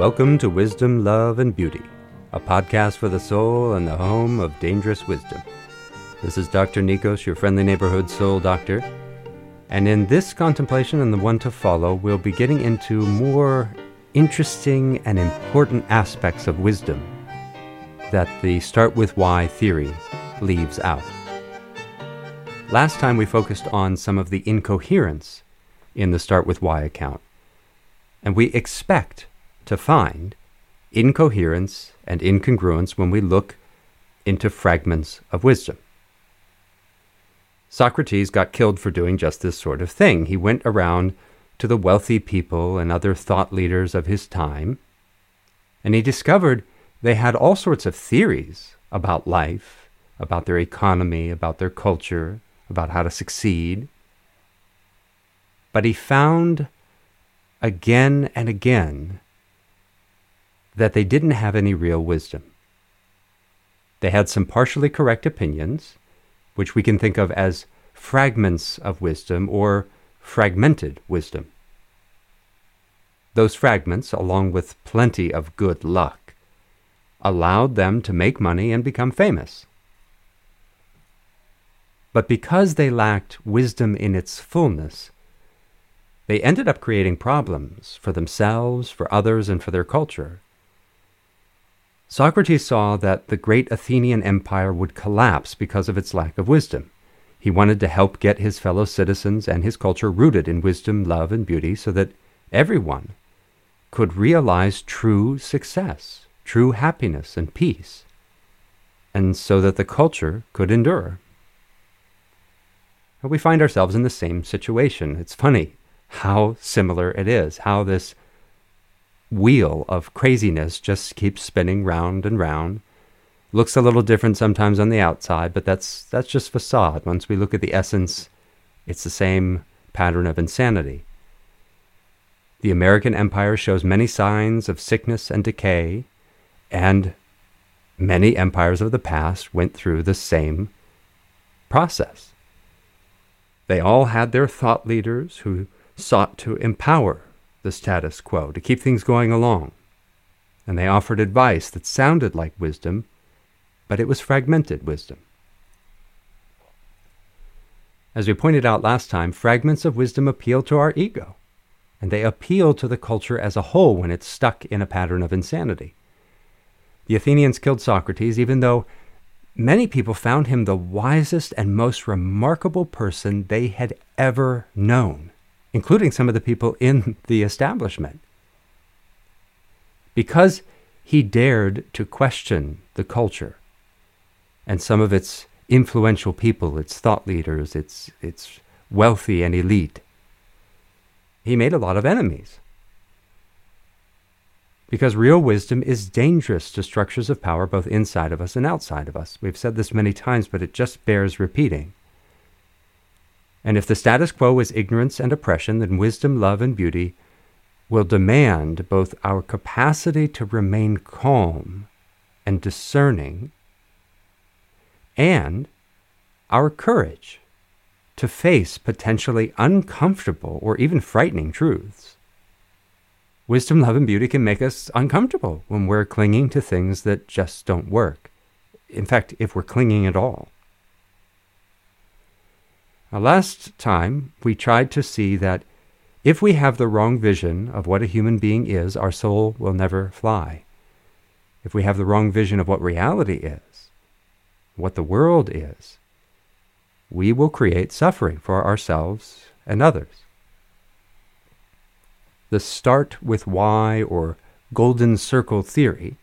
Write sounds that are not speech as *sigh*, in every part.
Welcome to Wisdom, Love, and Beauty, a podcast for the soul and the home of dangerous wisdom. This is Dr. Nikos, your friendly neighborhood soul doctor. And in this contemplation and the one to follow, we'll be getting into more interesting and important aspects of wisdom that the start with why theory leaves out. Last time we focused on some of the incoherence in the start with why account. And we expect to find incoherence and incongruence when we look into fragments of wisdom. Socrates got killed for doing just this sort of thing. He went around to the wealthy people and other thought leaders of his time, and he discovered they had all sorts of theories about life, about their economy, about their culture, about how to succeed. But he found again and again that they didn't have any real wisdom. They had some partially correct opinions, which we can think of as fragments of wisdom or fragmented wisdom. Those fragments, along with plenty of good luck, allowed them to make money and become famous. But because they lacked wisdom in its fullness, they ended up creating problems for themselves, for others, and for their culture. Socrates saw that the great Athenian empire would collapse because of its lack of wisdom. He wanted to help get his fellow citizens and his culture rooted in wisdom, love, and beauty so that everyone could realize true success, true happiness, and peace, and so that the culture could endure. We find ourselves in the same situation. It's funny how similar it is, how this wheel of craziness just keeps spinning round and round. Looks a little different sometimes on the outside, but that's that's just facade. Once we look at the essence, it's the same pattern of insanity. The American empire shows many signs of sickness and decay, and many empires of the past went through the same process. They all had their thought leaders who sought to empower the status quo, to keep things going along. And they offered advice that sounded like wisdom, but it was fragmented wisdom. As we pointed out last time, fragments of wisdom appeal to our ego, and they appeal to the culture as a whole when it's stuck in a pattern of insanity. The Athenians killed Socrates, even though many people found him the wisest and most remarkable person they had ever known including some of the people in the establishment. Because he dared to question the culture and some of its influential people, its thought leaders, its, its wealthy and elite, he made a lot of enemies. Because real wisdom is dangerous to structures of power both inside of us and outside of us. We've said this many times, but it just bears repeating. And if the status quo is ignorance and oppression, then wisdom, love, and beauty will demand both our capacity to remain calm and discerning and our courage to face potentially uncomfortable or even frightening truths. Wisdom, love, and beauty can make us uncomfortable when we're clinging to things that just don't work. In fact, if we're clinging at all. Now, last time we tried to see that if we have the wrong vision of what a human being is, our soul will never fly. If we have the wrong vision of what reality is, what the world is, we will create suffering for ourselves and others. The start with why or golden circle theory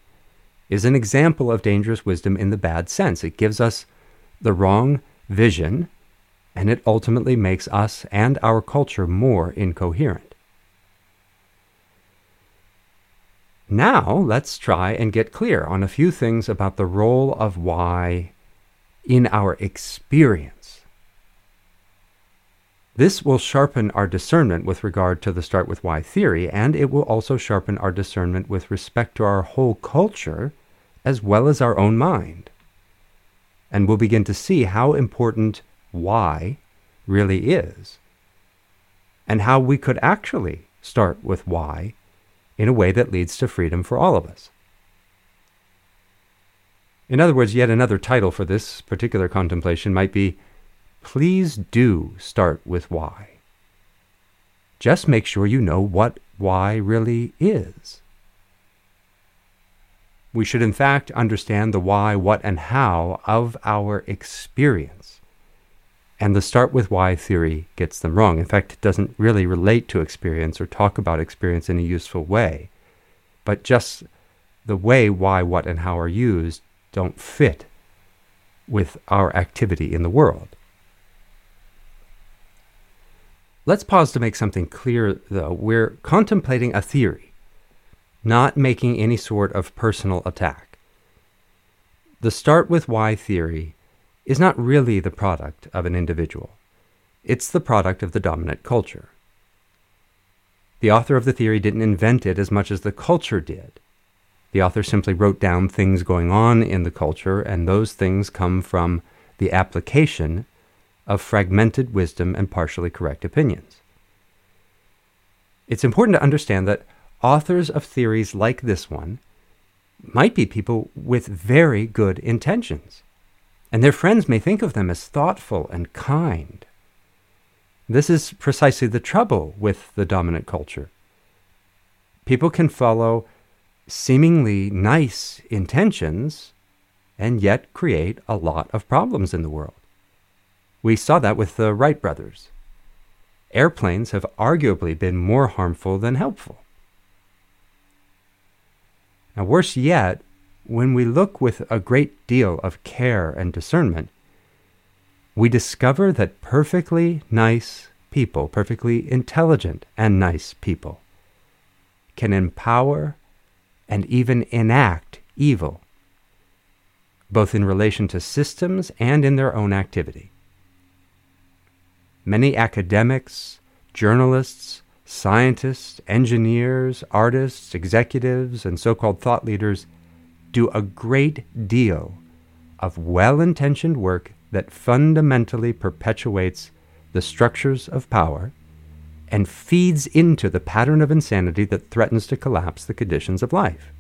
is an example of dangerous wisdom in the bad sense. It gives us the wrong vision and it ultimately makes us and our culture more incoherent. Now, let's try and get clear on a few things about the role of why in our experience. This will sharpen our discernment with regard to the start with why theory, and it will also sharpen our discernment with respect to our whole culture as well as our own mind. And we'll begin to see how important why really is, and how we could actually start with why in a way that leads to freedom for all of us. In other words, yet another title for this particular contemplation might be Please do start with why. Just make sure you know what why really is. We should, in fact, understand the why, what, and how of our experience. And the start with why theory gets them wrong. In fact, it doesn't really relate to experience or talk about experience in a useful way. But just the way why, what, and how are used don't fit with our activity in the world. Let's pause to make something clear, though. We're contemplating a theory, not making any sort of personal attack. The start with why theory is not really the product of an individual, it's the product of the dominant culture. The author of the theory didn't invent it as much as the culture did. The author simply wrote down things going on in the culture, and those things come from the application of fragmented wisdom and partially correct opinions. It's important to understand that authors of theories like this one might be people with very good intentions, and their friends may think of them as thoughtful and kind. This is precisely the trouble with the dominant culture. People can follow seemingly nice intentions and yet create a lot of problems in the world. We saw that with the Wright brothers. Airplanes have arguably been more harmful than helpful. Now, worse yet, when we look with a great deal of care and discernment, we discover that perfectly nice people, perfectly intelligent and nice people, can empower and even enact evil, both in relation to systems and in their own activity. Many academics, journalists, scientists, engineers, artists, executives, and so called thought leaders do a great deal of well intentioned work that fundamentally perpetuates the structures of power and feeds into the pattern of insanity that threatens to collapse the conditions of life.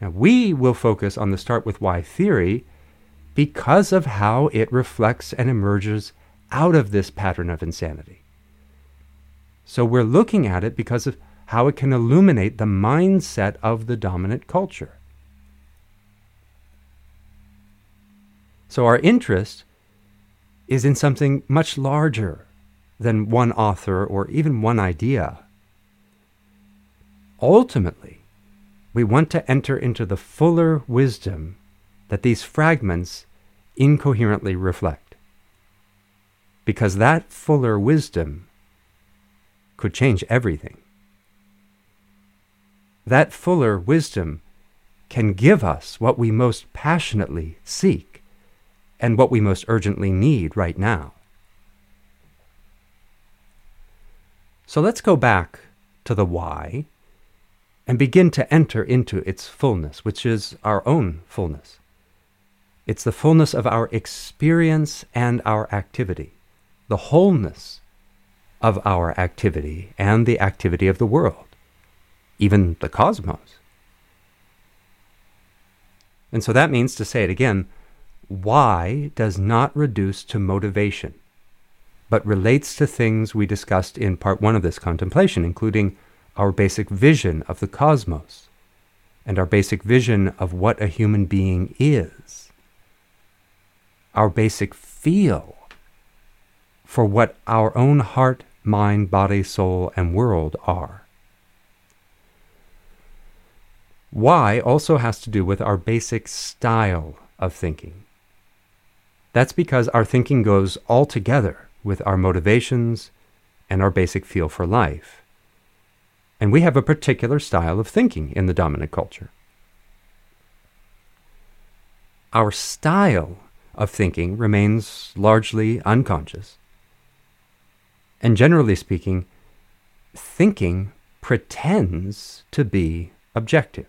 Now, we will focus on the start with why theory because of how it reflects and emerges out of this pattern of insanity. So we're looking at it because of how it can illuminate the mindset of the dominant culture. So our interest is in something much larger than one author or even one idea. Ultimately, we want to enter into the fuller wisdom that these fragments incoherently reflect. Because that fuller wisdom could change everything. That fuller wisdom can give us what we most passionately seek and what we most urgently need right now. So let's go back to the why and begin to enter into its fullness, which is our own fullness. It's the fullness of our experience and our activity, the wholeness of our activity and the activity of the world, even the cosmos. And so that means, to say it again, why does not reduce to motivation, but relates to things we discussed in part one of this contemplation, including our basic vision of the cosmos and our basic vision of what a human being is our basic feel for what our own heart, mind, body, soul, and world are. Why also has to do with our basic style of thinking. That's because our thinking goes all together with our motivations and our basic feel for life. And we have a particular style of thinking in the dominant culture. Our style of thinking remains largely unconscious. And generally speaking, thinking pretends to be objective.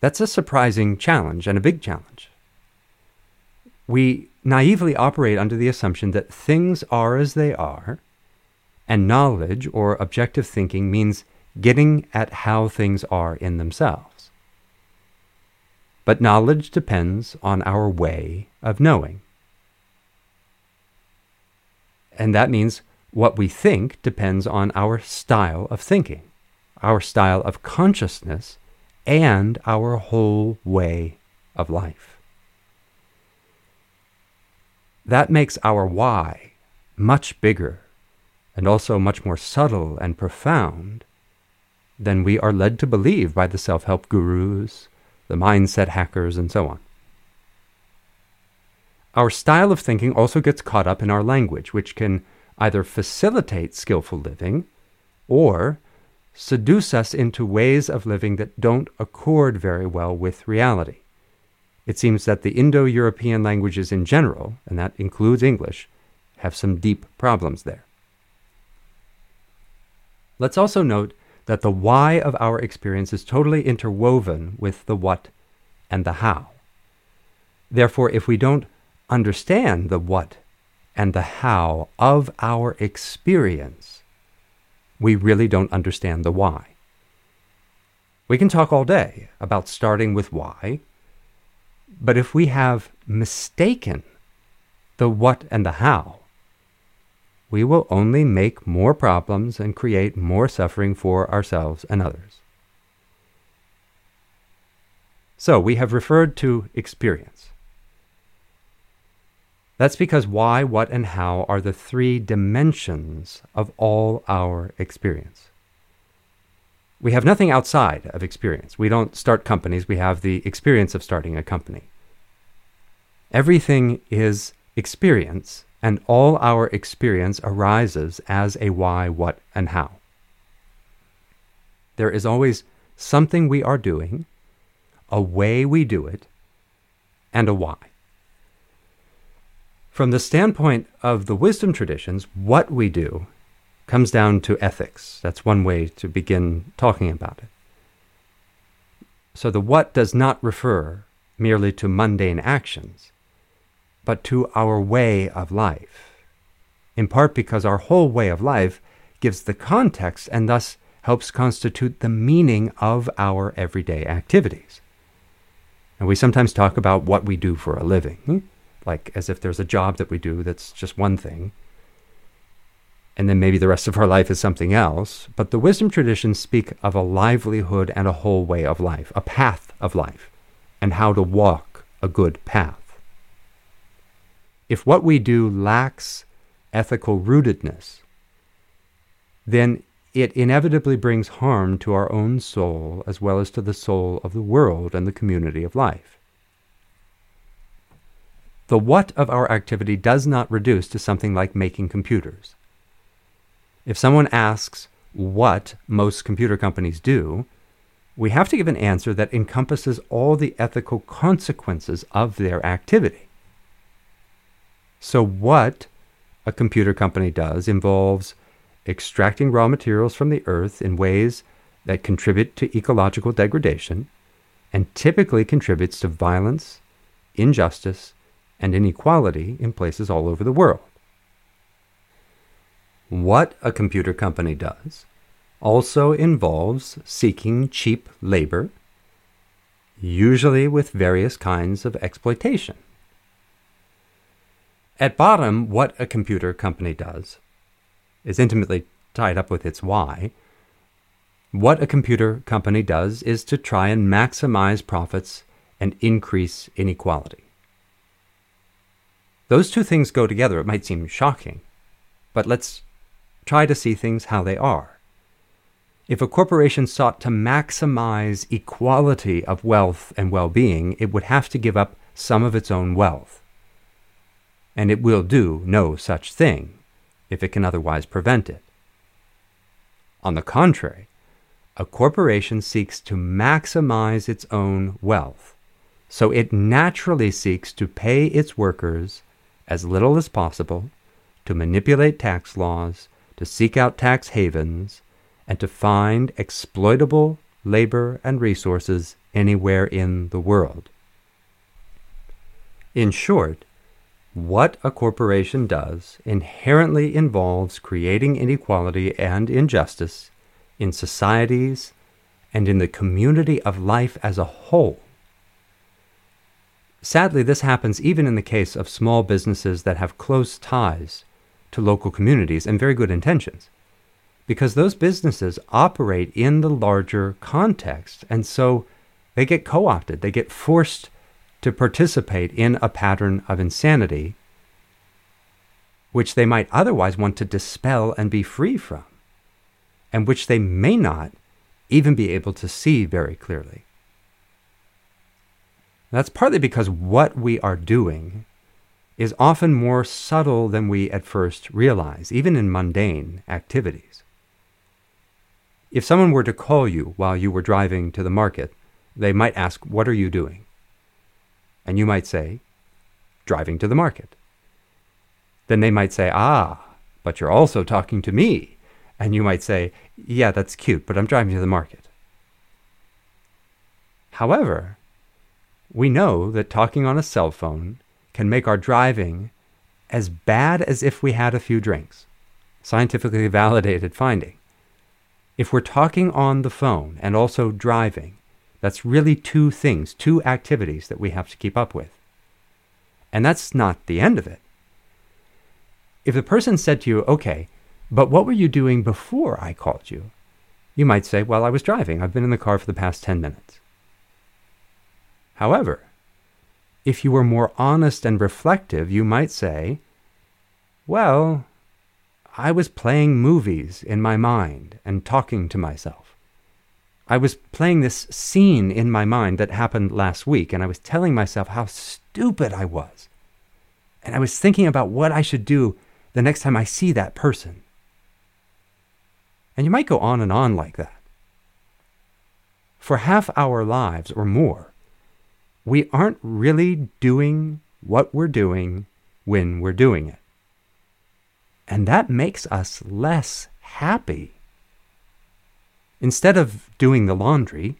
That's a surprising challenge and a big challenge. We naively operate under the assumption that things are as they are And knowledge or objective thinking means getting at how things are in themselves. But knowledge depends on our way of knowing. And that means what we think depends on our style of thinking, our style of consciousness, and our whole way of life. That makes our why much bigger and also much more subtle and profound than we are led to believe by the self help gurus, the mindset hackers, and so on. Our style of thinking also gets caught up in our language, which can either facilitate skillful living or seduce us into ways of living that don't accord very well with reality. It seems that the Indo European languages in general, and that includes English, have some deep problems there. Let's also note that the why of our experience is totally interwoven with the what and the how. Therefore, if we don't understand the what and the how of our experience, we really don't understand the why. We can talk all day about starting with why, but if we have mistaken the what and the how, we will only make more problems and create more suffering for ourselves and others. So we have referred to experience. That's because why, what, and how are the three dimensions of all our experience. We have nothing outside of experience. We don't start companies, we have the experience of starting a company. Everything is experience, and all our experience arises as a why, what, and how. There is always something we are doing, a way we do it, and a why. From the standpoint of the wisdom traditions, what we do comes down to ethics. That's one way to begin talking about it. So the what does not refer merely to mundane actions, but to our way of life, in part because our whole way of life gives the context and thus helps constitute the meaning of our everyday activities. And we sometimes talk about what we do for a living hmm? Like as if there's a job that we do that's just one thing. And then maybe the rest of our life is something else. But the wisdom traditions speak of a livelihood and a whole way of life, a path of life, and how to walk a good path. If what we do lacks ethical rootedness, then it inevitably brings harm to our own soul as well as to the soul of the world and the community of life. The what of our activity does not reduce to something like making computers. If someone asks what most computer companies do, we have to give an answer that encompasses all the ethical consequences of their activity. So, what a computer company does involves extracting raw materials from the earth in ways that contribute to ecological degradation and typically contributes to violence, injustice, and inequality in places all over the world. What a computer company does also involves seeking cheap labor, usually with various kinds of exploitation. At bottom, what a computer company does is intimately tied up with its why. What a computer company does is to try and maximize profits and increase inequality. Those two things go together. It might seem shocking, but let's try to see things how they are. If a corporation sought to maximize equality of wealth and well being, it would have to give up some of its own wealth. And it will do no such thing if it can otherwise prevent it. On the contrary, a corporation seeks to maximize its own wealth, so it naturally seeks to pay its workers as little as possible, to manipulate tax laws, to seek out tax havens, and to find exploitable labor and resources anywhere in the world. In short, what a corporation does inherently involves creating inequality and injustice in societies and in the community of life as a whole. Sadly, this happens even in the case of small businesses that have close ties to local communities and very good intentions, because those businesses operate in the larger context, and so they get co opted, they get forced to participate in a pattern of insanity which they might otherwise want to dispel and be free from, and which they may not even be able to see very clearly. That's partly because what we are doing is often more subtle than we at first realize, even in mundane activities. If someone were to call you while you were driving to the market, they might ask, What are you doing? And you might say, Driving to the market. Then they might say, Ah, but you're also talking to me. And you might say, Yeah, that's cute, but I'm driving to the market. However, we know that talking on a cell phone can make our driving as bad as if we had a few drinks. Scientifically validated finding. If we're talking on the phone and also driving, that's really two things, two activities that we have to keep up with. And that's not the end of it. If the person said to you, okay, but what were you doing before I called you? You might say, well, I was driving. I've been in the car for the past 10 minutes. However, if you were more honest and reflective, you might say, well, I was playing movies in my mind and talking to myself. I was playing this scene in my mind that happened last week, and I was telling myself how stupid I was. And I was thinking about what I should do the next time I see that person. And you might go on and on like that. For half our lives or more, we aren't really doing what we're doing when we're doing it. And that makes us less happy. Instead of doing the laundry,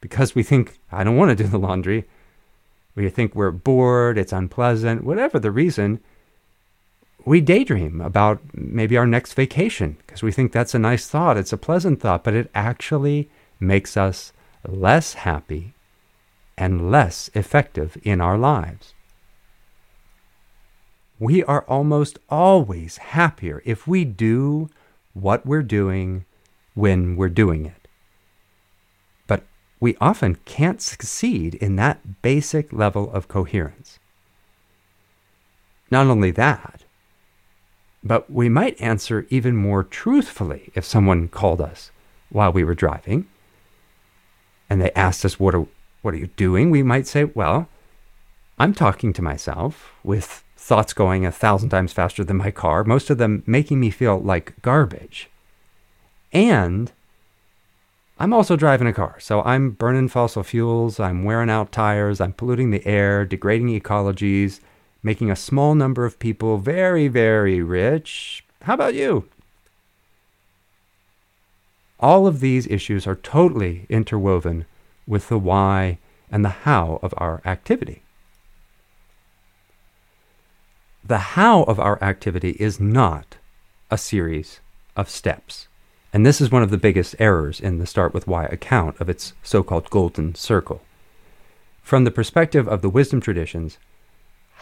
because we think, I don't want to do the laundry, we think we're bored, it's unpleasant, whatever the reason, we daydream about maybe our next vacation because we think that's a nice thought, it's a pleasant thought, but it actually makes us less happy and less effective in our lives. We are almost always happier if we do what we're doing when we're doing it. But we often can't succeed in that basic level of coherence. Not only that, but we might answer even more truthfully if someone called us while we were driving and they asked us, What are, what are you doing? We might say, Well, I'm talking to myself with thoughts going a thousand times faster than my car, most of them making me feel like garbage. And I'm also driving a car, so I'm burning fossil fuels, I'm wearing out tires, I'm polluting the air, degrading ecologies, making a small number of people very, very rich. How about you? All of these issues are totally interwoven with the why and the how of our activity. The how of our activity is not a series of steps. And this is one of the biggest errors in the Start With Why account of its so called golden circle. From the perspective of the wisdom traditions,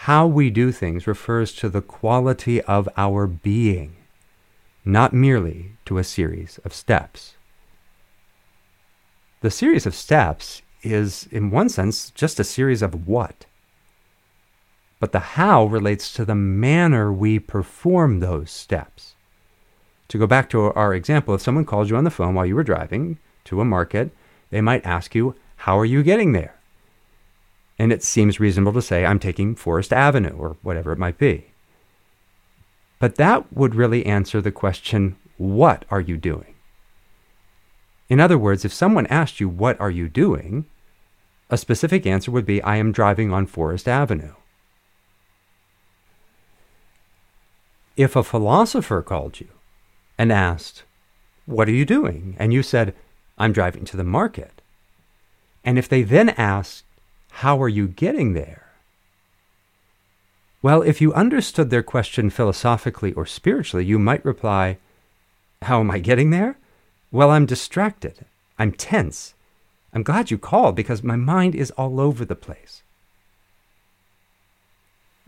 how we do things refers to the quality of our being, not merely to a series of steps. The series of steps is, in one sense, just a series of what. But the how relates to the manner we perform those steps. To go back to our example, if someone calls you on the phone while you were driving to a market, they might ask you, How are you getting there? and it seems reasonable to say, I'm taking Forest Avenue or whatever it might be. But that would really answer the question, What are you doing? In other words, if someone asked you, What are you doing? a specific answer would be, I am driving on Forest Avenue. If a philosopher called you and asked, What are you doing? and you said, I'm driving to the market, and if they then asked, how are you getting there? Well, if you understood their question philosophically or spiritually, you might reply, How am I getting there? Well, I'm distracted. I'm tense. I'm glad you called because my mind is all over the place.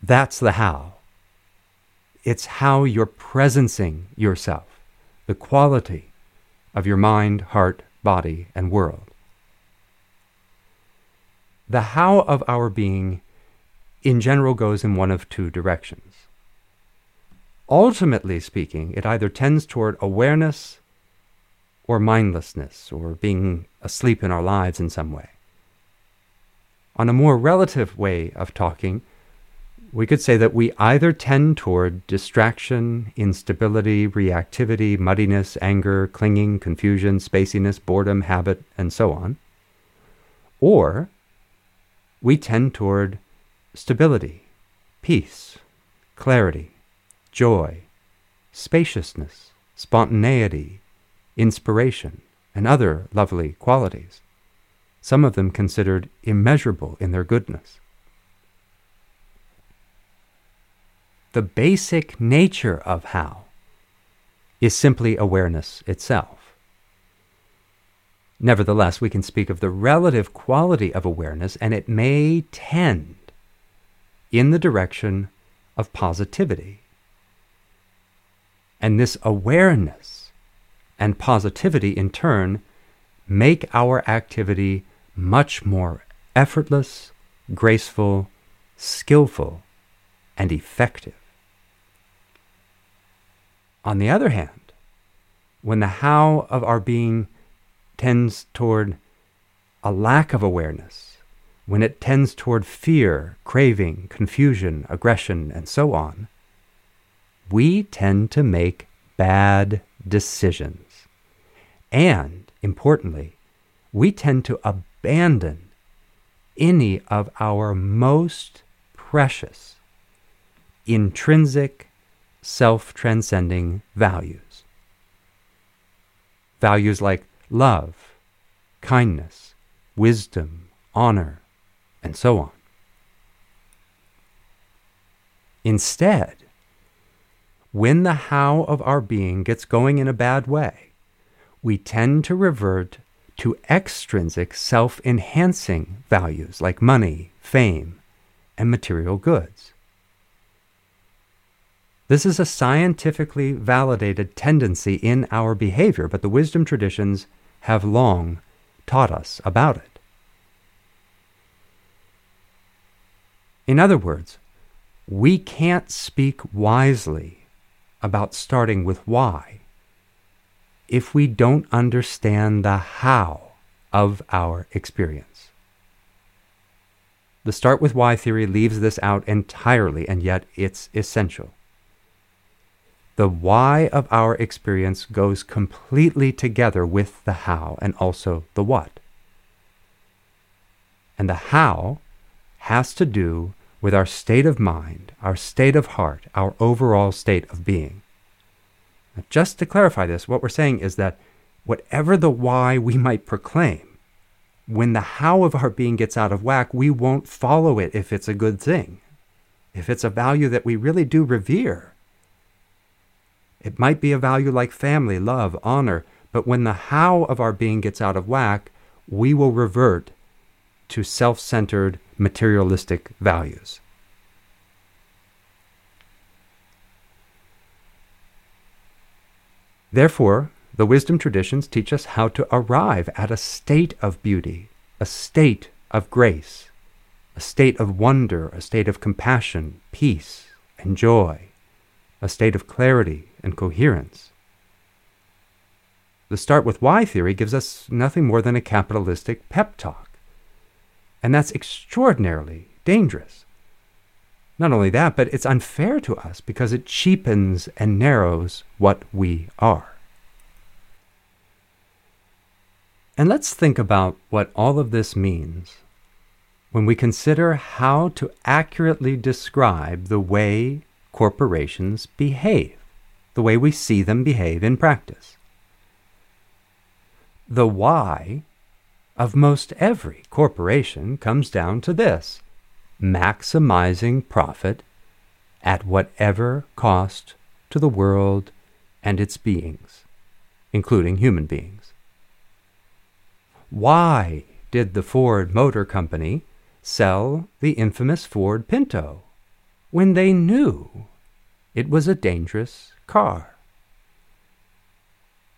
That's the how. It's how you're presencing yourself, the quality of your mind, heart, body, and world. The how of our being in general goes in one of two directions. Ultimately speaking, it either tends toward awareness or mindlessness or being asleep in our lives in some way. On a more relative way of talking, we could say that we either tend toward distraction, instability, reactivity, muddiness, anger, clinging, confusion, spaciness, boredom, habit, and so on, or we tend toward stability, peace, clarity, joy, spaciousness, spontaneity, inspiration, and other lovely qualities, some of them considered immeasurable in their goodness. The basic nature of how is simply awareness itself. Nevertheless, we can speak of the relative quality of awareness, and it may tend in the direction of positivity. And this awareness and positivity, in turn, make our activity much more effortless, graceful, skillful, and effective. On the other hand, when the how of our being tends toward a lack of awareness, when it tends toward fear, craving, confusion, aggression, and so on, we tend to make bad decisions. And, importantly, we tend to abandon any of our most precious, intrinsic, self transcending values. Values like love, kindness, wisdom, honor, and so on. Instead, when the how of our being gets going in a bad way, we tend to revert to extrinsic self enhancing values like money, fame, and material goods. This is a scientifically validated tendency in our behavior, but the wisdom traditions have long taught us about it. In other words, we can't speak wisely about starting with why if we don't understand the how of our experience. The start with why theory leaves this out entirely, and yet it's essential. The why of our experience goes completely together with the how and also the what. And the how has to do with our state of mind, our state of heart, our overall state of being. Now, just to clarify this, what we're saying is that whatever the why we might proclaim, when the how of our being gets out of whack, we won't follow it if it's a good thing. If it's a value that we really do revere, it might be a value like family, love, honor, but when the how of our being gets out of whack, we will revert to self centered, materialistic values. Therefore, the wisdom traditions teach us how to arrive at a state of beauty, a state of grace, a state of wonder, a state of compassion, peace, and joy, a state of clarity and coherence. The start with why theory gives us nothing more than a capitalistic pep talk. And that's extraordinarily dangerous. Not only that, but it's unfair to us because it cheapens and narrows what we are. And let's think about what all of this means when we consider how to accurately describe the way corporations behave the way we see them behave in practice. The why of most every corporation comes down to this maximizing profit at whatever cost to the world and its beings, including human beings. Why did the Ford Motor Company sell the infamous Ford Pinto when they knew it was a dangerous car?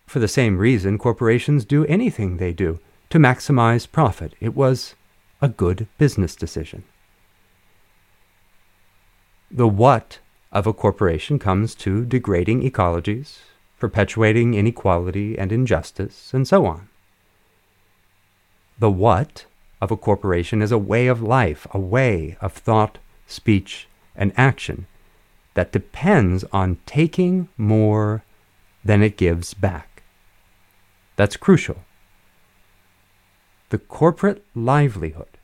For the same reason, corporations do anything they do to maximize profit. It was a good business decision. The what of a corporation comes to degrading ecologies, perpetuating inequality and injustice, and so on. The what of a corporation is a way of life, a way of thought, speech, and action that depends on taking more than it gives back. That's crucial. The corporate livelihood,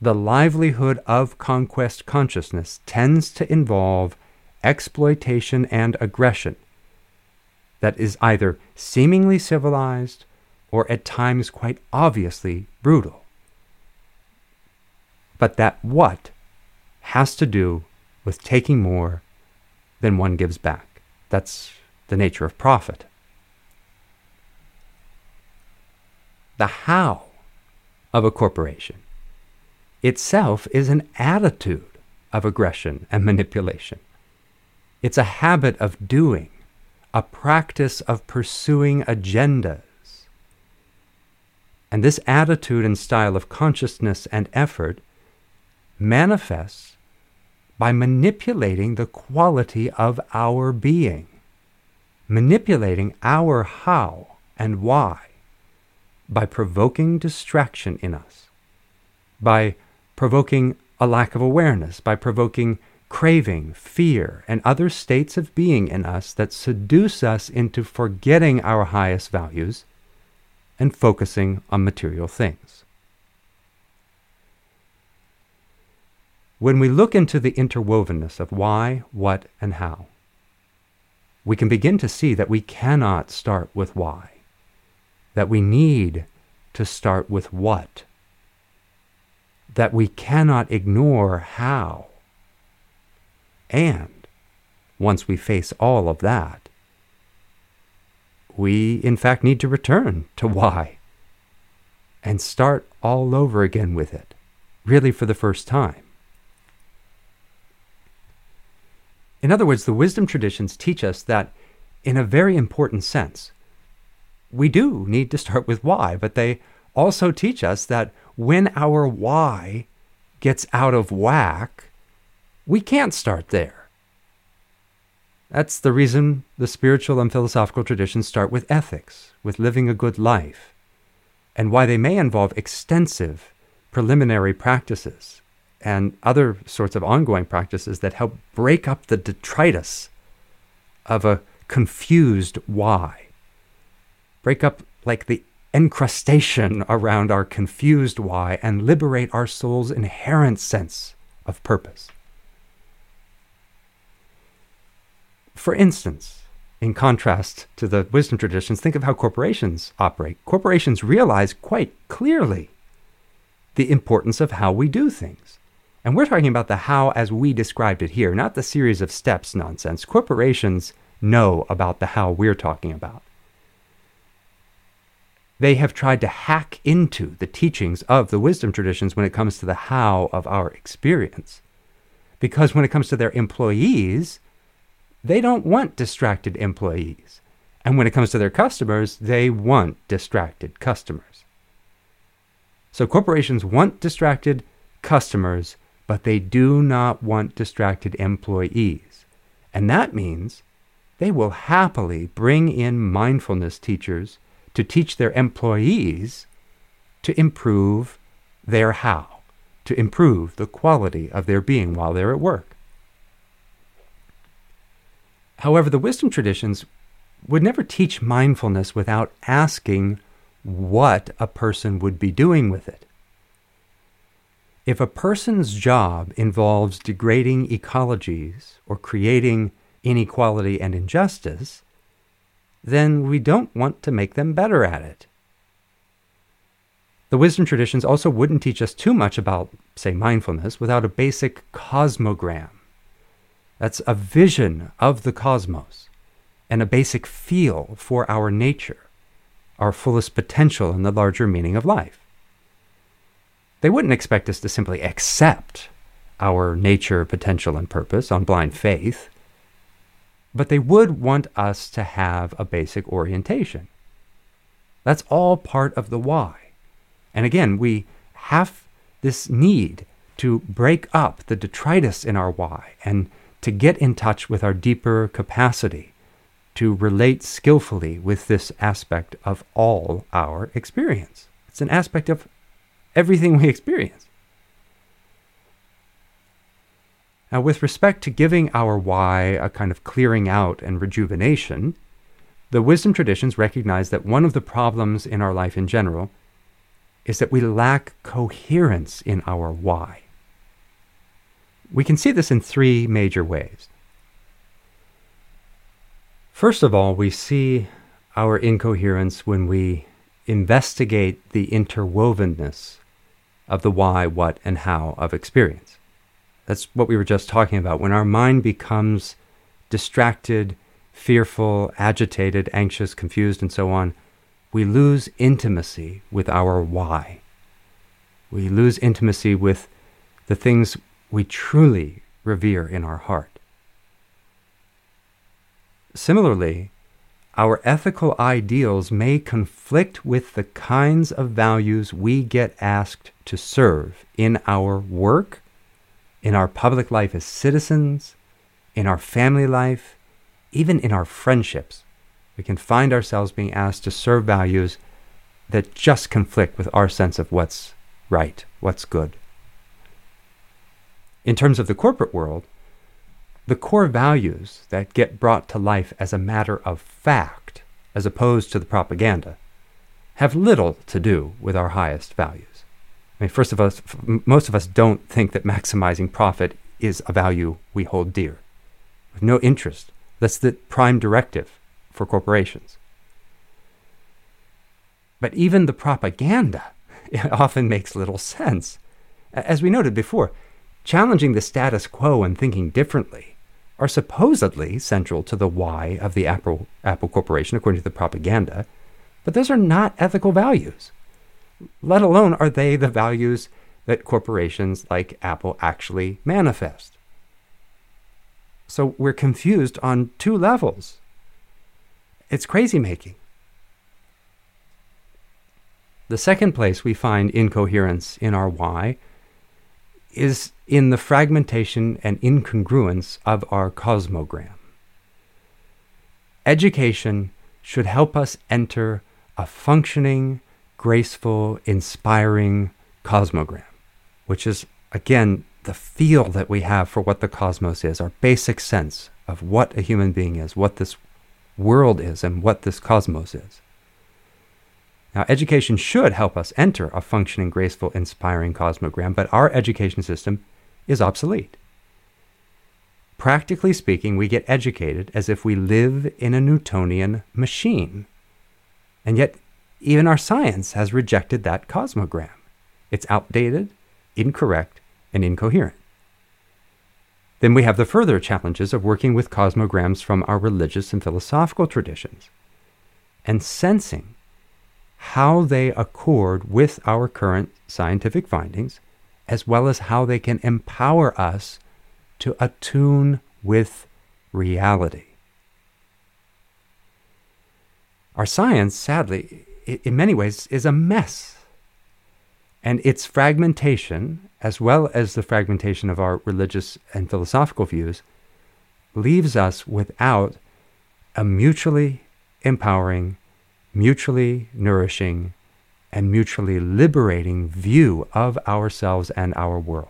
the livelihood of conquest consciousness, tends to involve exploitation and aggression that is either seemingly civilized or at times quite obviously brutal. But that what has to do with taking more than one gives back. That's the nature of profit. the how of a corporation itself is an attitude of aggression and manipulation. It's a habit of doing, a practice of pursuing agendas. And this attitude and style of consciousness and effort manifests by manipulating the quality of our being, manipulating our how and why by provoking distraction in us, by provoking a lack of awareness, by provoking craving, fear, and other states of being in us that seduce us into forgetting our highest values and focusing on material things. When we look into the interwovenness of why, what, and how, we can begin to see that we cannot start with why that we need to start with what, that we cannot ignore how. And once we face all of that, we in fact need to return to why and start all over again with it, really for the first time. In other words, the wisdom traditions teach us that, in a very important sense, we do need to start with why, but they also teach us that when our why gets out of whack, we can't start there. That's the reason the spiritual and philosophical traditions start with ethics, with living a good life, and why they may involve extensive preliminary practices and other sorts of ongoing practices that help break up the detritus of a confused why break up like the encrustation around our confused why and liberate our soul's inherent sense of purpose. For instance, in contrast to the wisdom traditions, think of how corporations operate. Corporations realize quite clearly the importance of how we do things. And we're talking about the how as we described it here, not the series of steps nonsense. Corporations know about the how we're talking about they have tried to hack into the teachings of the wisdom traditions when it comes to the how of our experience. Because when it comes to their employees, they don't want distracted employees. And when it comes to their customers, they want distracted customers. So corporations want distracted customers, but they do not want distracted employees. And that means they will happily bring in mindfulness teachers to teach their employees to improve their how, to improve the quality of their being while they're at work. However, the wisdom traditions would never teach mindfulness without asking what a person would be doing with it. If a person's job involves degrading ecologies or creating inequality and injustice, then we don't want to make them better at it. The wisdom traditions also wouldn't teach us too much about, say, mindfulness without a basic cosmogram, That's a vision of the cosmos and a basic feel for our nature, our fullest potential in the larger meaning of life. They wouldn't expect us to simply accept our nature, potential, and purpose on blind faith, but they would want us to have a basic orientation. That's all part of the why. And again, we have this need to break up the detritus in our why and to get in touch with our deeper capacity to relate skillfully with this aspect of all our experience. It's an aspect of everything we experience. Now, with respect to giving our why a kind of clearing out and rejuvenation, the wisdom traditions recognize that one of the problems in our life in general is that we lack coherence in our why. We can see this in three major ways. First of all, we see our incoherence when we investigate the interwovenness of the why, what, and how of experience. That's what we were just talking about. When our mind becomes distracted, fearful, agitated, anxious, confused, and so on, we lose intimacy with our why. We lose intimacy with the things we truly revere in our heart. Similarly, our ethical ideals may conflict with the kinds of values we get asked to serve in our work, in our public life as citizens, in our family life, even in our friendships. We can find ourselves being asked to serve values that just conflict with our sense of what's right, what's good. In terms of the corporate world, the core values that get brought to life as a matter of fact, as opposed to the propaganda, have little to do with our highest values. I mean, first of us, most of us don't think that maximizing profit is a value we hold dear. With no interest. That's the prime directive for corporations. But even the propaganda *laughs* often makes little sense. As we noted before, challenging the status quo and thinking differently are supposedly central to the why of the Apple, Apple Corporation, according to the propaganda, but those are not ethical values, let alone are they the values that corporations like Apple actually manifest. So we're confused on two levels. It's crazy making. The second place we find incoherence in our why is in the fragmentation and incongruence of our cosmogram. Education should help us enter a functioning, graceful, inspiring cosmogram, which is, again, the feel that we have for what the cosmos is, our basic sense of what a human being is, what this world is, and what this cosmos is. Now, education should help us enter a functioning, graceful, inspiring cosmogram, but our education system is obsolete. Practically speaking, we get educated as if we live in a Newtonian machine. And yet, even our science has rejected that cosmogram. It's outdated, incorrect, and incoherent. Then we have the further challenges of working with cosmograms from our religious and philosophical traditions and sensing how they accord with our current scientific findings, as well as how they can empower us to attune with reality. Our science, sadly, in many ways, is a mess. And its fragmentation, as well as the fragmentation of our religious and philosophical views, leaves us without a mutually empowering mutually nourishing, and mutually liberating view of ourselves and our world.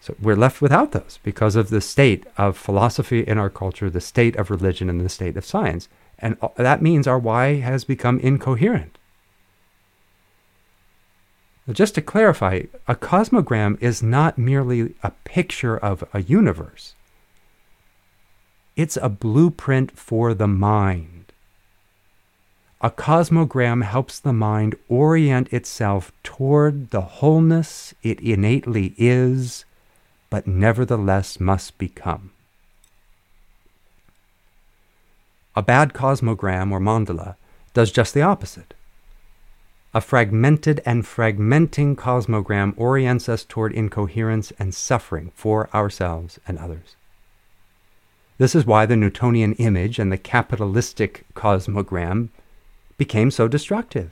So we're left without those because of the state of philosophy in our culture, the state of religion, and the state of science. And that means our why has become incoherent. Just to clarify, a cosmogram is not merely a picture of a universe. It's a blueprint for the mind. A cosmogram helps the mind orient itself toward the wholeness it innately is, but nevertheless must become. A bad cosmogram or mandala does just the opposite. A fragmented and fragmenting cosmogram orients us toward incoherence and suffering for ourselves and others. This is why the Newtonian image and the capitalistic cosmogram became so destructive.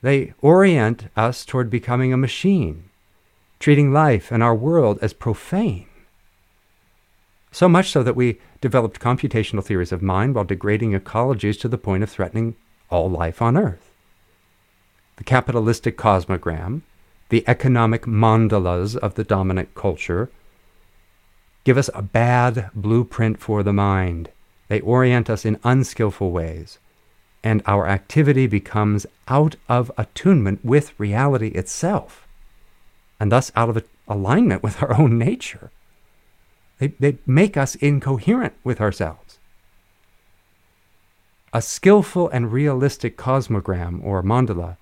They orient us toward becoming a machine, treating life and our world as profane. So much so that we developed computational theories of mind while degrading ecologies to the point of threatening all life on Earth the capitalistic cosmogram, the economic mandalas of the dominant culture, give us a bad blueprint for the mind. They orient us in unskillful ways, and our activity becomes out of attunement with reality itself, and thus out of alignment with our own nature. They, they make us incoherent with ourselves. A skillful and realistic cosmogram or mandala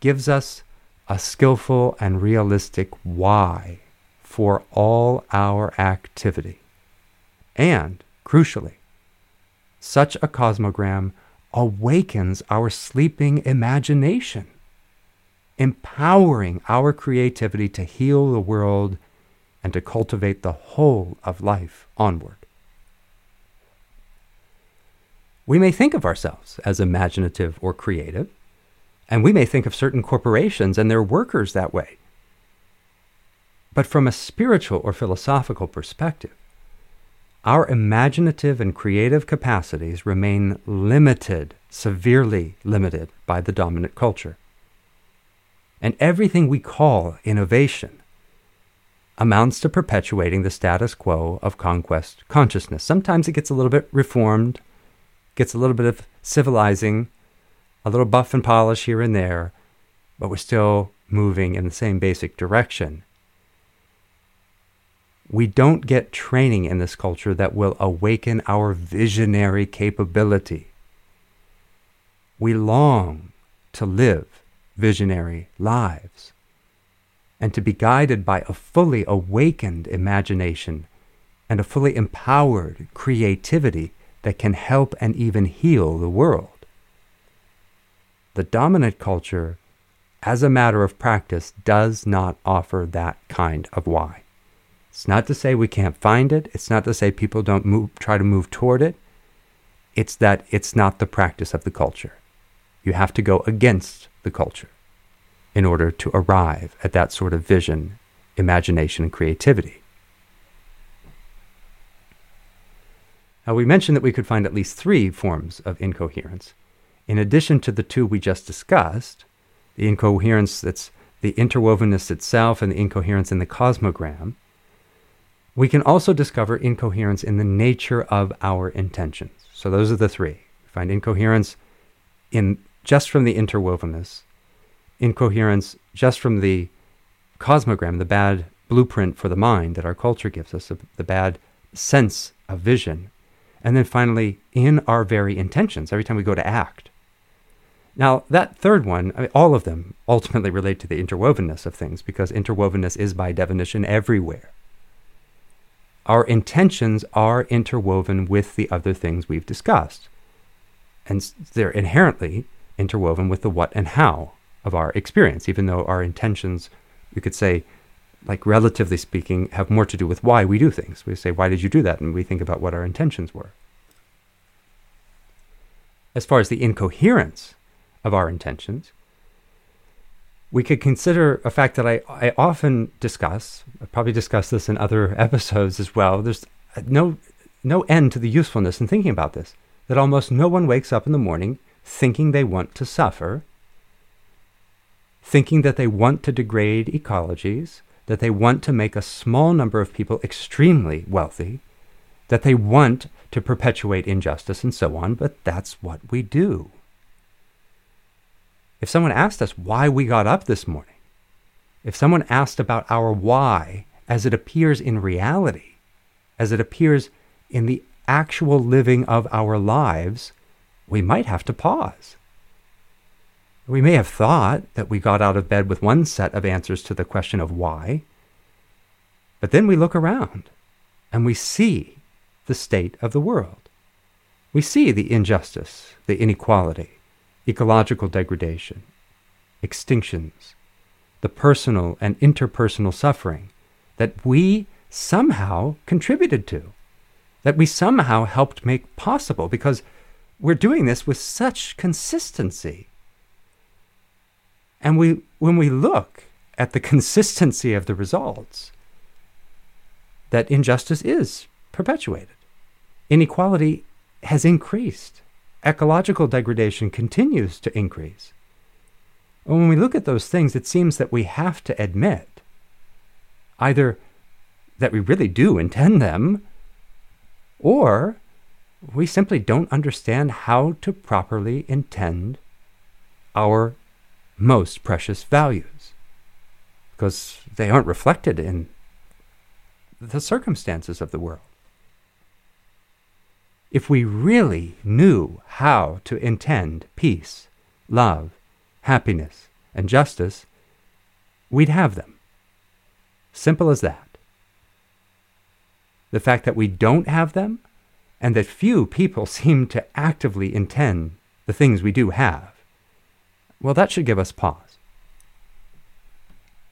gives us a skillful and realistic why for all our activity. And, crucially, such a cosmogram awakens our sleeping imagination, empowering our creativity to heal the world and to cultivate the whole of life onward. We may think of ourselves as imaginative or creative, and we may think of certain corporations and their workers that way. But from a spiritual or philosophical perspective, our imaginative and creative capacities remain limited, severely limited by the dominant culture. And everything we call innovation amounts to perpetuating the status quo of conquest consciousness. Sometimes it gets a little bit reformed, gets a little bit of civilizing, a little buff and polish here and there, but we're still moving in the same basic direction. We don't get training in this culture that will awaken our visionary capability. We long to live visionary lives and to be guided by a fully awakened imagination and a fully empowered creativity that can help and even heal the world the dominant culture, as a matter of practice, does not offer that kind of why. It's not to say we can't find it. It's not to say people don't move, try to move toward it. It's that it's not the practice of the culture. You have to go against the culture in order to arrive at that sort of vision, imagination, and creativity. Now, we mentioned that we could find at least three forms of incoherence in addition to the two we just discussed, the incoherence that's the interwovenness itself and the incoherence in the cosmogram, we can also discover incoherence in the nature of our intentions. So those are the three. We find incoherence in just from the interwovenness, incoherence just from the cosmogram, the bad blueprint for the mind that our culture gives us, the bad sense of vision, and then finally in our very intentions every time we go to act. Now, that third one, I mean, all of them ultimately relate to the interwovenness of things because interwovenness is by definition everywhere. Our intentions are interwoven with the other things we've discussed. And they're inherently interwoven with the what and how of our experience, even though our intentions, we could say, like relatively speaking, have more to do with why we do things. We say, Why did you do that? And we think about what our intentions were. As far as the incoherence of our intentions. We could consider a fact that I, I often discuss, I probably discussed this in other *laughs* episodes as well. There's no, no end to the usefulness in thinking about this. That almost no one wakes up in the morning thinking they want to suffer, thinking that they want to degrade ecologies, that they want to make a small number of people extremely wealthy, that they want to perpetuate injustice and so on, but that's what we do. If someone asked us why we got up this morning, if someone asked about our why as it appears in reality, as it appears in the actual living of our lives, we might have to pause. We may have thought that we got out of bed with one set of answers to the question of why, But then we look around and we see the state of the world. We see the injustice, the inequality, ecological degradation, extinctions, the personal and interpersonal suffering that we somehow contributed to, that we somehow helped make possible because we're doing this with such consistency. And we, when we look at the *laughs* consistency of the results, that injustice is perpetuated. Inequality has increased. Ecological degradation continues to increase. And when we look at those things, it seems that we have to admit either that we really do intend them, or we simply don't understand how to properly intend our most precious values because they aren't reflected in the circumstances of the world. If we really knew how to intend peace, love, happiness, and justice, we'd have them. Simple as that. The fact that we don't have them and that few people *laughs* seem to actively intend the things we do have, well, that should give us pause.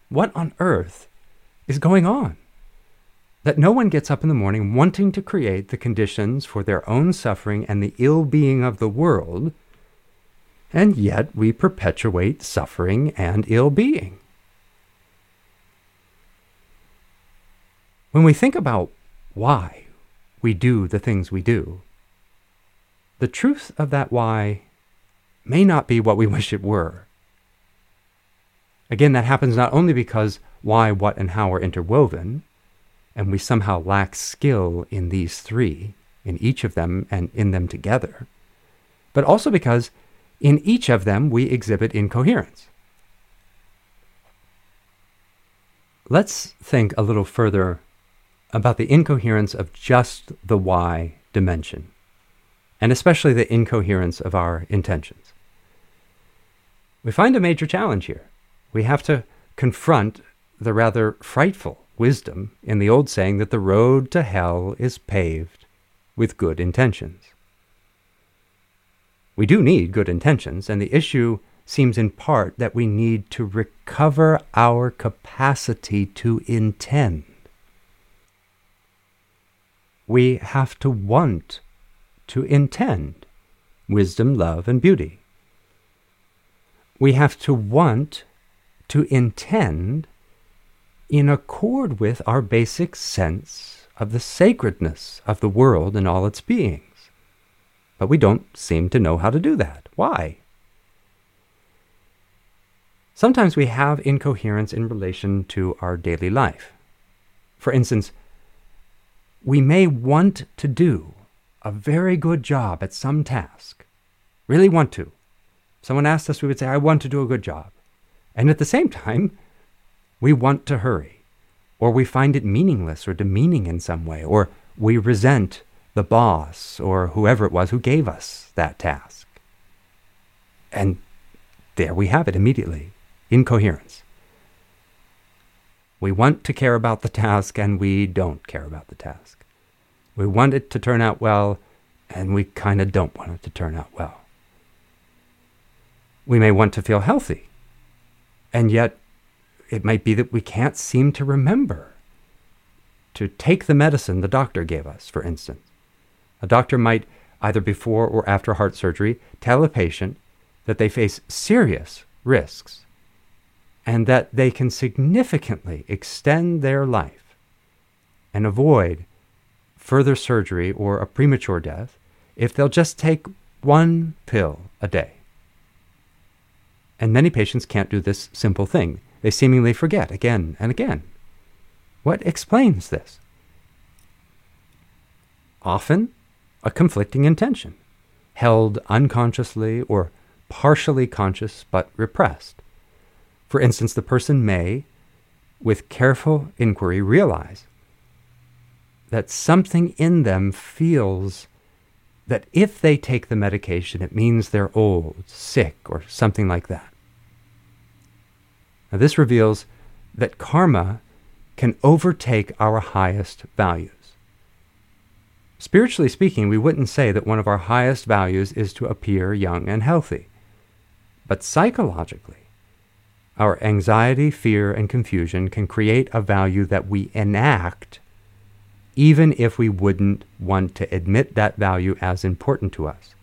What on earth is going on? That no one gets up in the morning wanting to create the conditions for their own suffering and the ill being of the world, and yet we perpetuate suffering and ill being. When we think about why we do the things we do. The truth of that why may not be what we *laughs* wish it were. Again, that happens not only because why, what, and how are interwoven, and we somehow lack skill in these three, in each of them and in them together, but also because in each of them we exhibit incoherence. Let's think a little further about the incoherence of just the why dimension, and especially the incoherence of our intentions. We find a major challenge here. We have to confront the rather frightful wisdom in the old saying that the road to hell is paved with good intentions. We do need good intentions, and the issue seems in part that we need to recover our capacity to intend we have to want to intend wisdom, love, and beauty. We have to want to intend in accord with our basic sense of the sacredness of the world and all its beings. But we don't seem to know how to do that. Why? Sometimes we have incoherence in relation to our daily life. For instance, we may want to do a very good job at some task, really want to. Someone asked us, we would say, I want to do a good job. And at the same time, we want to hurry, or we find it meaningless or demeaning in some way, or we resent the boss or whoever it was who gave us that task. And there we have it immediately incoherence. We want to care about the task and we don't care about the task. We want it to turn out well and we kind of don't want it to turn out well. We may want to feel healthy, and yet it might be that we can't seem to remember to take the medicine the doctor gave us, for instance. A doctor might, either before or after heart surgery, tell a patient that they face serious risks and that they can significantly extend their life and avoid further surgery or a premature death if they'll just take one pill a day. And many patients can't do this simple thing. They seemingly forget again and again. What explains this? Often, a conflicting intention, held unconsciously or partially conscious but repressed. For instance, the person may, with careful inquiry, realize that something in them feels that if they take the medication, it means they're old, sick, or something like that. Now, this reveals that karma can overtake our highest values. Spiritually speaking, we wouldn't say that one of our highest values is to appear young and healthy. But psychologically, our anxiety, fear, and confusion can create a value that we enact even if we wouldn't want to admit that value as important to us.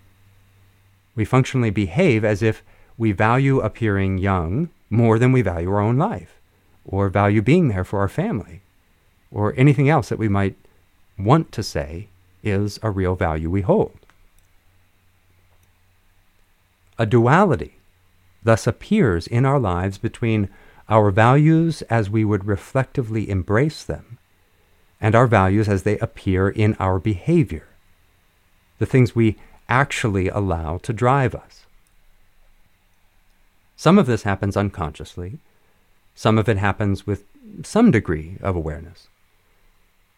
We functionally behave as if we value appearing young more than we value our own life, or value being there for our family, or anything else that we might want to say is a real value we hold. A duality thus appears in our lives between our values as we would reflectively embrace them and our values as they appear in our behavior, the things we actually allow to drive us. Some of this happens unconsciously, some of it happens with some degree of awareness.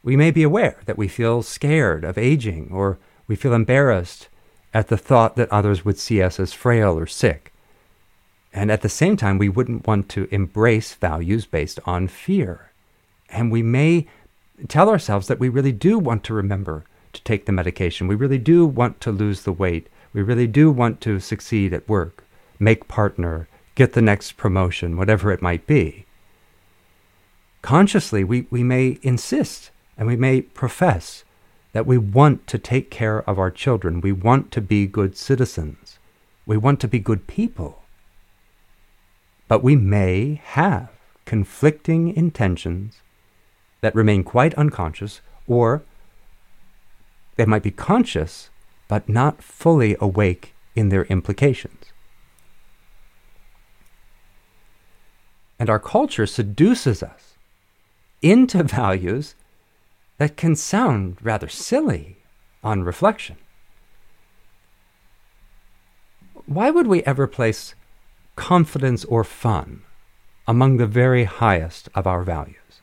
We may be aware that we feel scared of aging, or we feel embarrassed at the thought that others would see us as frail or sick. And at the same time, we wouldn't want to embrace values based on fear. And we may tell ourselves that we really do want to remember to take the medication. We really do want to lose the weight. We really do want to succeed at work, make partner, get the next promotion, whatever it might be. Consciously, we, we may insist and we may profess that we want to take care of our children. We want to be good citizens. We want to be good people. But we may have conflicting intentions that remain quite unconscious, or they might be conscious but not fully awake in their implications. And our culture seduces us into *laughs* values that can sound rather silly on reflection. Why would we ever place confidence or fun among the very highest of our values?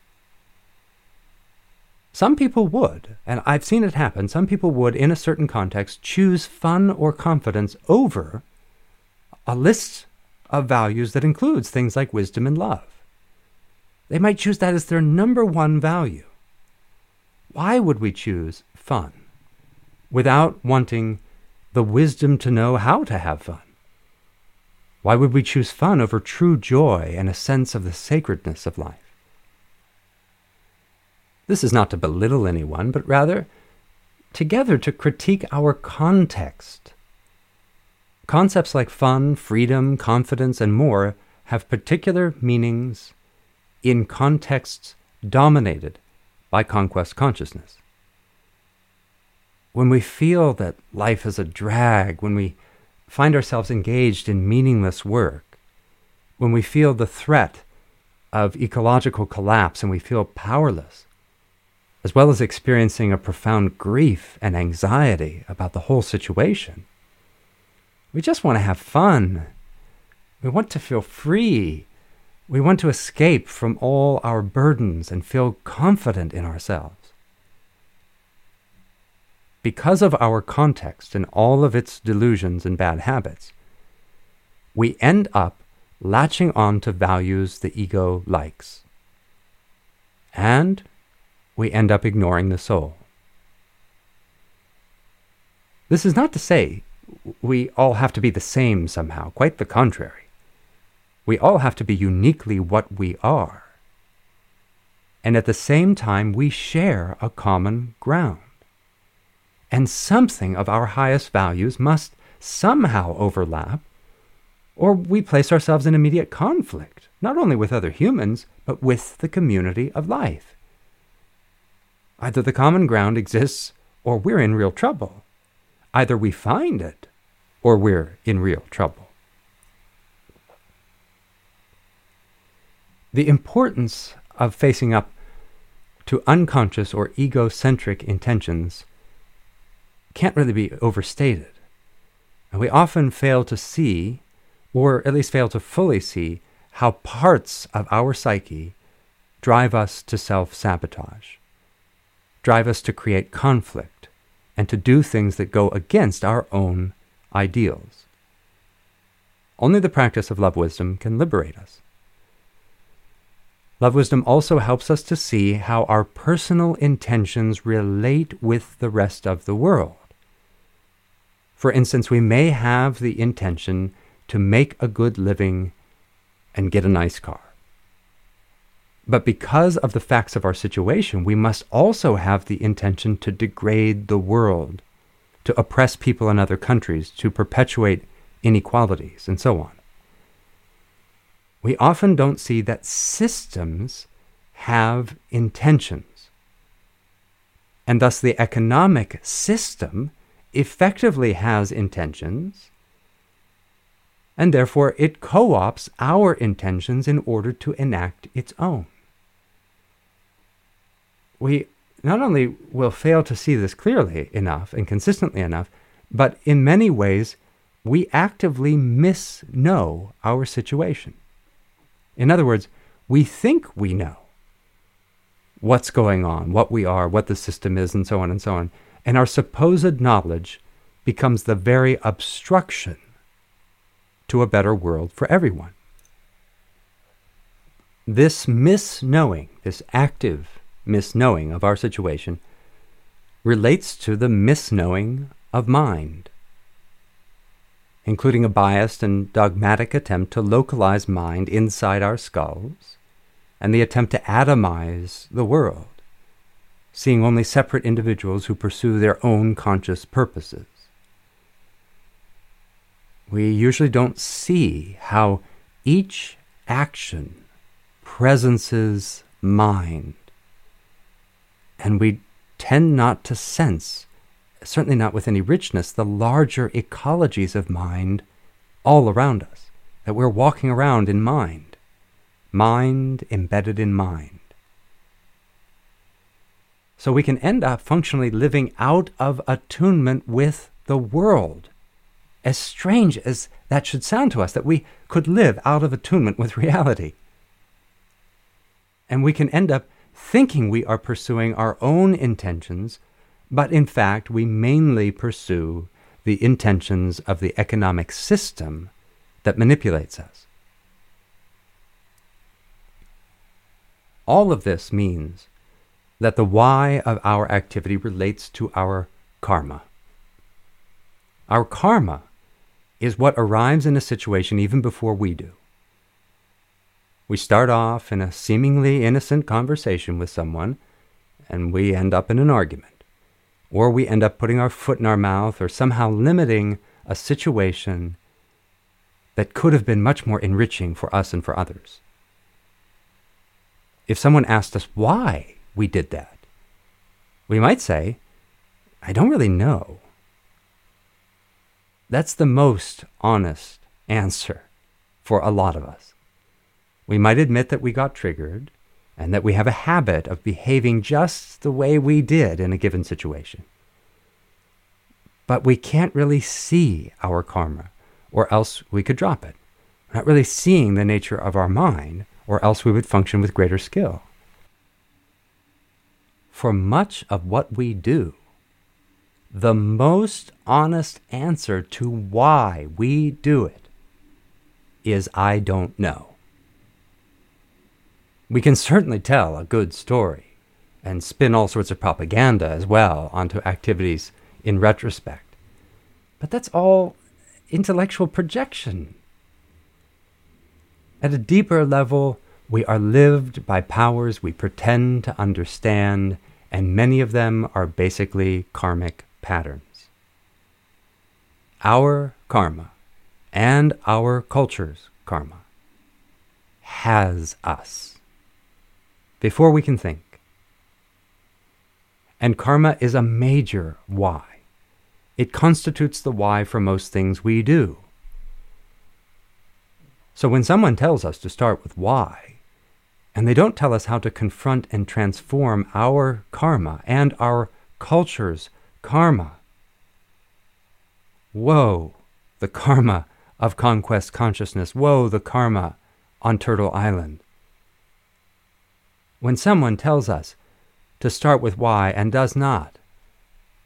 Some people would, and I've seen it happen, some people would, in a certain context, choose fun or confidence over a list of values that includes things like wisdom and love. They might choose that as their number one value. Why would we choose fun without wanting the wisdom to know how to have fun? Why would we choose fun over true joy and a sense of the sacredness of life? This is not to belittle anyone, but rather together to critique our context. Concepts like fun, freedom, confidence, and more have particular meanings in contexts dominated by conquest consciousness. When we feel that life is a drag, when we find ourselves engaged in meaningless work, when we feel the threat of ecological collapse and we feel powerless, as well as experiencing a profound grief and anxiety about the whole situation. We just want to have fun. We want to feel free. We want to escape from all our burdens and feel confident in ourselves. Because of our context and all of its delusions and bad habits, we end up latching on to values the ego likes. And we end up ignoring the soul. This is not to say we all have to be the same somehow, quite the contrary. We all have to be uniquely what we are. And at the same time, we share a common ground. And something of our highest values must somehow overlap, or we place ourselves in immediate conflict, not only with other humans, but with the community of life. Either the common ground exists or we're in real trouble. Either we find it or we're in real trouble. The importance of facing up to unconscious or egocentric intentions can't really be overstated. And we often fail to see, or at least fail to fully see, how parts of our psyche drive us to self sabotage drive us to create conflict and to do things that go against our own ideals. Only the practice of love wisdom can liberate us. Love wisdom also helps us to see how our personal intentions relate with the rest of the world. For instance, we may have the intention to make a good living and get a nice car. But because of the facts of our situation, we must also have the intention to degrade the world, to oppress people in other countries, to perpetuate inequalities, and so on we often don't see that systems have intentions. And thus, the economic system effectively has intentions, and therefore it co opts our intentions in order to enact its own. We not only will fail to see this clearly enough and consistently enough, but in many ways, we actively misknow our situation. In other words, we think we know what's going on, what we are, what the system is, and so on and so on. And our supposed knowledge becomes the very obstruction to a better world for everyone. This misknowing, this active misknowing of our situation, relates to the misknowing of mind including a biased and dogmatic attempt to localize mind inside our skulls, and the attempt to atomize the world, seeing only separate individuals who pursue their own conscious purposes. We usually don't see how each action presences mind, and we tend not to sense certainly not with any richness, the larger ecologies of mind all around us, that we're walking around in mind, mind embedded in mind. So we can end up functionally living out of attunement with the world. As strange as that should sound to us, that we could live out of attunement with reality. And we can end up thinking we are pursuing our own intentions but in fact, we mainly pursue the intentions of the economic system that manipulates us. All of this means that the why of our activity relates to our karma. Our karma is what arrives in a situation even before we do. We start off in a seemingly innocent conversation with someone, and we end up in an argument or we end up putting our foot in our mouth or somehow limiting a situation that could have been much more enriching for us and for others. If someone asked us why we did that, we might say, I don't really know. That's the most honest answer for a lot of us. We might admit that we got triggered, and that we have a habit of behaving just the way we did in a given situation. But we can't really see our karma, or else we could drop it. We're not really seeing the nature of our mind, or else we would function with greater skill. For much of what we do, the most honest answer to why we do it is I don't know. We can certainly tell a good story and spin all sorts of propaganda as well onto activities in retrospect. But that's all intellectual projection. At a deeper level, we are lived by powers we pretend to understand, and many of them are basically karmic patterns. Our karma and our culture's karma has us before we can think. And karma is a major why. It constitutes the why for most things we do. So when someone tells us to start with why, and they don't tell us how to confront and transform our karma and our culture's karma, woe, the karma of conquest consciousness, woe, the karma on Turtle Island when someone tells us to start with why and does not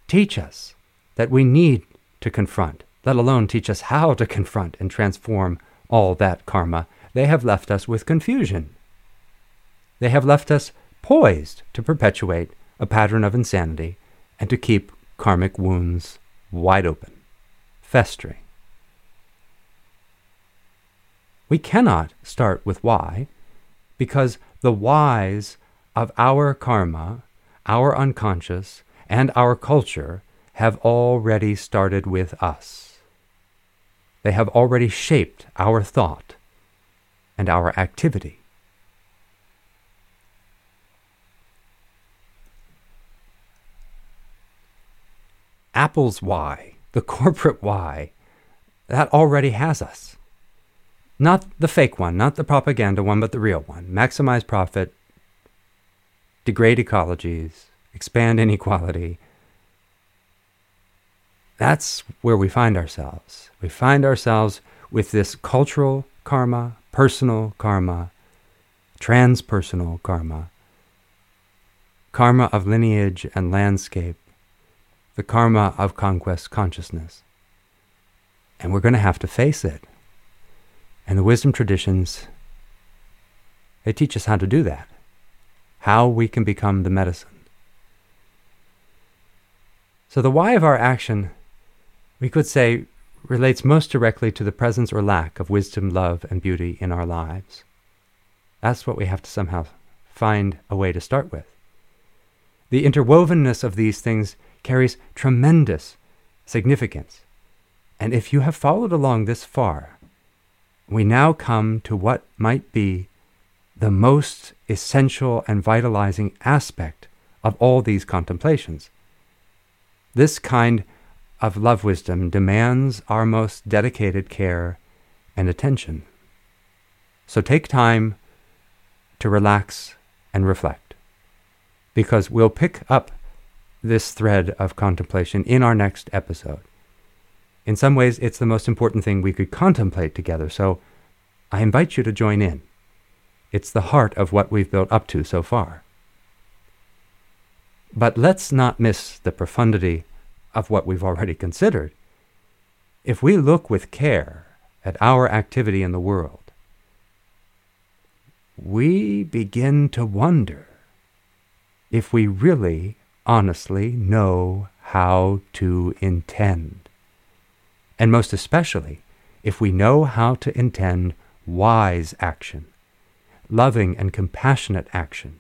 teach us that we need to confront, let alone teach us how to confront and transform all that karma, they have left us with confusion. They have left us poised to perpetuate a pattern of insanity and to keep karmic wounds wide open, festering. We cannot start with why because the whys of our karma, our unconscious, and our culture have already started with us. They have already shaped our thought and our activity. Apple's why, the *laughs* corporate why, that already has us. Not the fake one, not the propaganda one, but the real one. Maximize profit, degrade ecologies, expand inequality. That's where we find ourselves. We find ourselves with this cultural karma, personal karma, transpersonal karma, karma of lineage and landscape, the karma of conquest consciousness. And we're going to have to face it. And the wisdom traditions, they teach us how to do that, how we can become the medicine. So, the why of our action, we could say, relates most directly to the presence or lack of wisdom, love, and beauty in our lives. That's what we have to somehow find a way to start with. The interwovenness of these things carries tremendous significance. And if you have followed along this far, we now come to what might be the most essential and vitalizing aspect of all these contemplations. This kind of love wisdom demands our most dedicated care and attention. So take time to relax and reflect, because we'll pick up this thread of contemplation in our next episode. In some ways, it's the most important thing we could contemplate together, so I invite you to join in. It's the heart of what we've built up to so far. But let's not miss the profundity of what we've already considered. If we look with care at our activity in the world, we begin to wonder if we really honestly know how to intend and most especially if we know how to intend wise action, loving and compassionate action,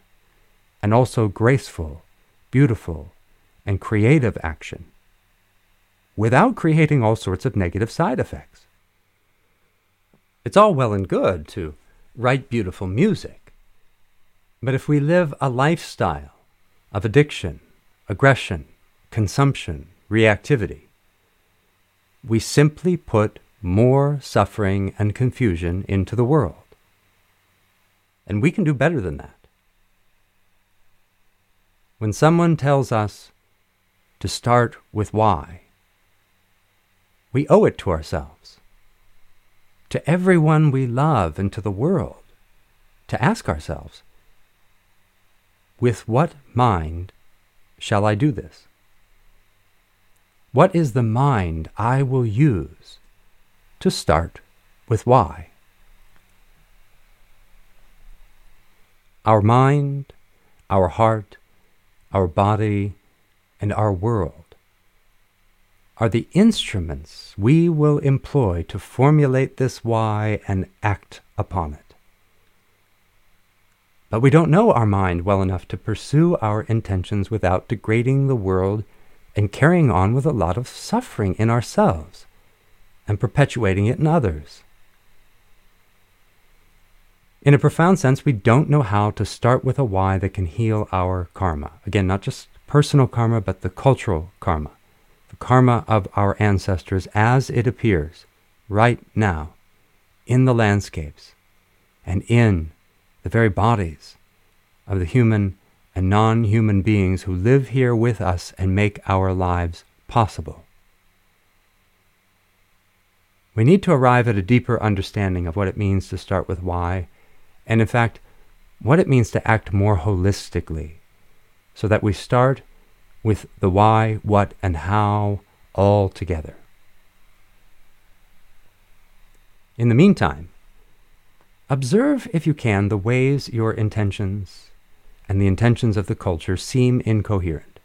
and also graceful, beautiful, and creative action, without creating all sorts of negative side effects. It's all well and good to write beautiful music, but if we live a lifestyle of addiction, aggression, consumption, reactivity, we simply put more suffering and confusion into the world. And we can do better than that. When someone tells us to start with why, we owe it to ourselves, to everyone we love, and to the world, to ask ourselves, with what mind shall I do this? What is the mind I will use to start with why? Our mind, our heart, our body, and our world are the instruments we will employ to formulate this why and act upon it. But we don't know our mind well enough to pursue our intentions without degrading the world and carrying on with a lot of suffering in ourselves and perpetuating it in others. In a profound sense, we don't know how to start with a why that can heal our karma. Again, not just personal karma, but the cultural karma, the karma of our ancestors as it appears right now in the landscapes and in the very bodies of the human and non human beings who live here with us and make our lives possible. We need to arrive at a deeper understanding of what it means to start with why, and in fact, what it means to act more holistically, so that we start with the why, what, and how all together. In the meantime, Observe, if you can, the ways your intentions and the intentions of the culture seem incoherent.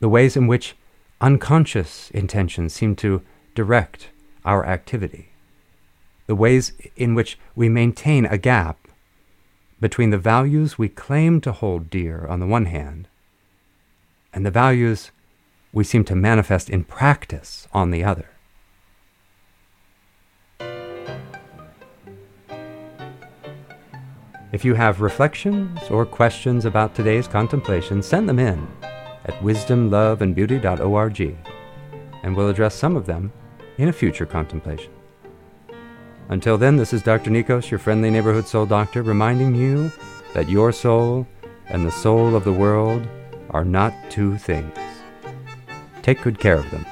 The ways in which unconscious intentions seem to direct our activity. The ways in which we maintain a gap between the values we claim to hold dear on the one hand and the values we seem to manifest in practice on the other. If you have reflections or questions about today's contemplation, send them in at wisdomloveandbeauty.org, and we'll address some of them in a future contemplation. Until then, this is Dr. Nikos, your friendly neighborhood soul doctor, reminding you that your soul and the soul of the world are not two things. Take good care of them.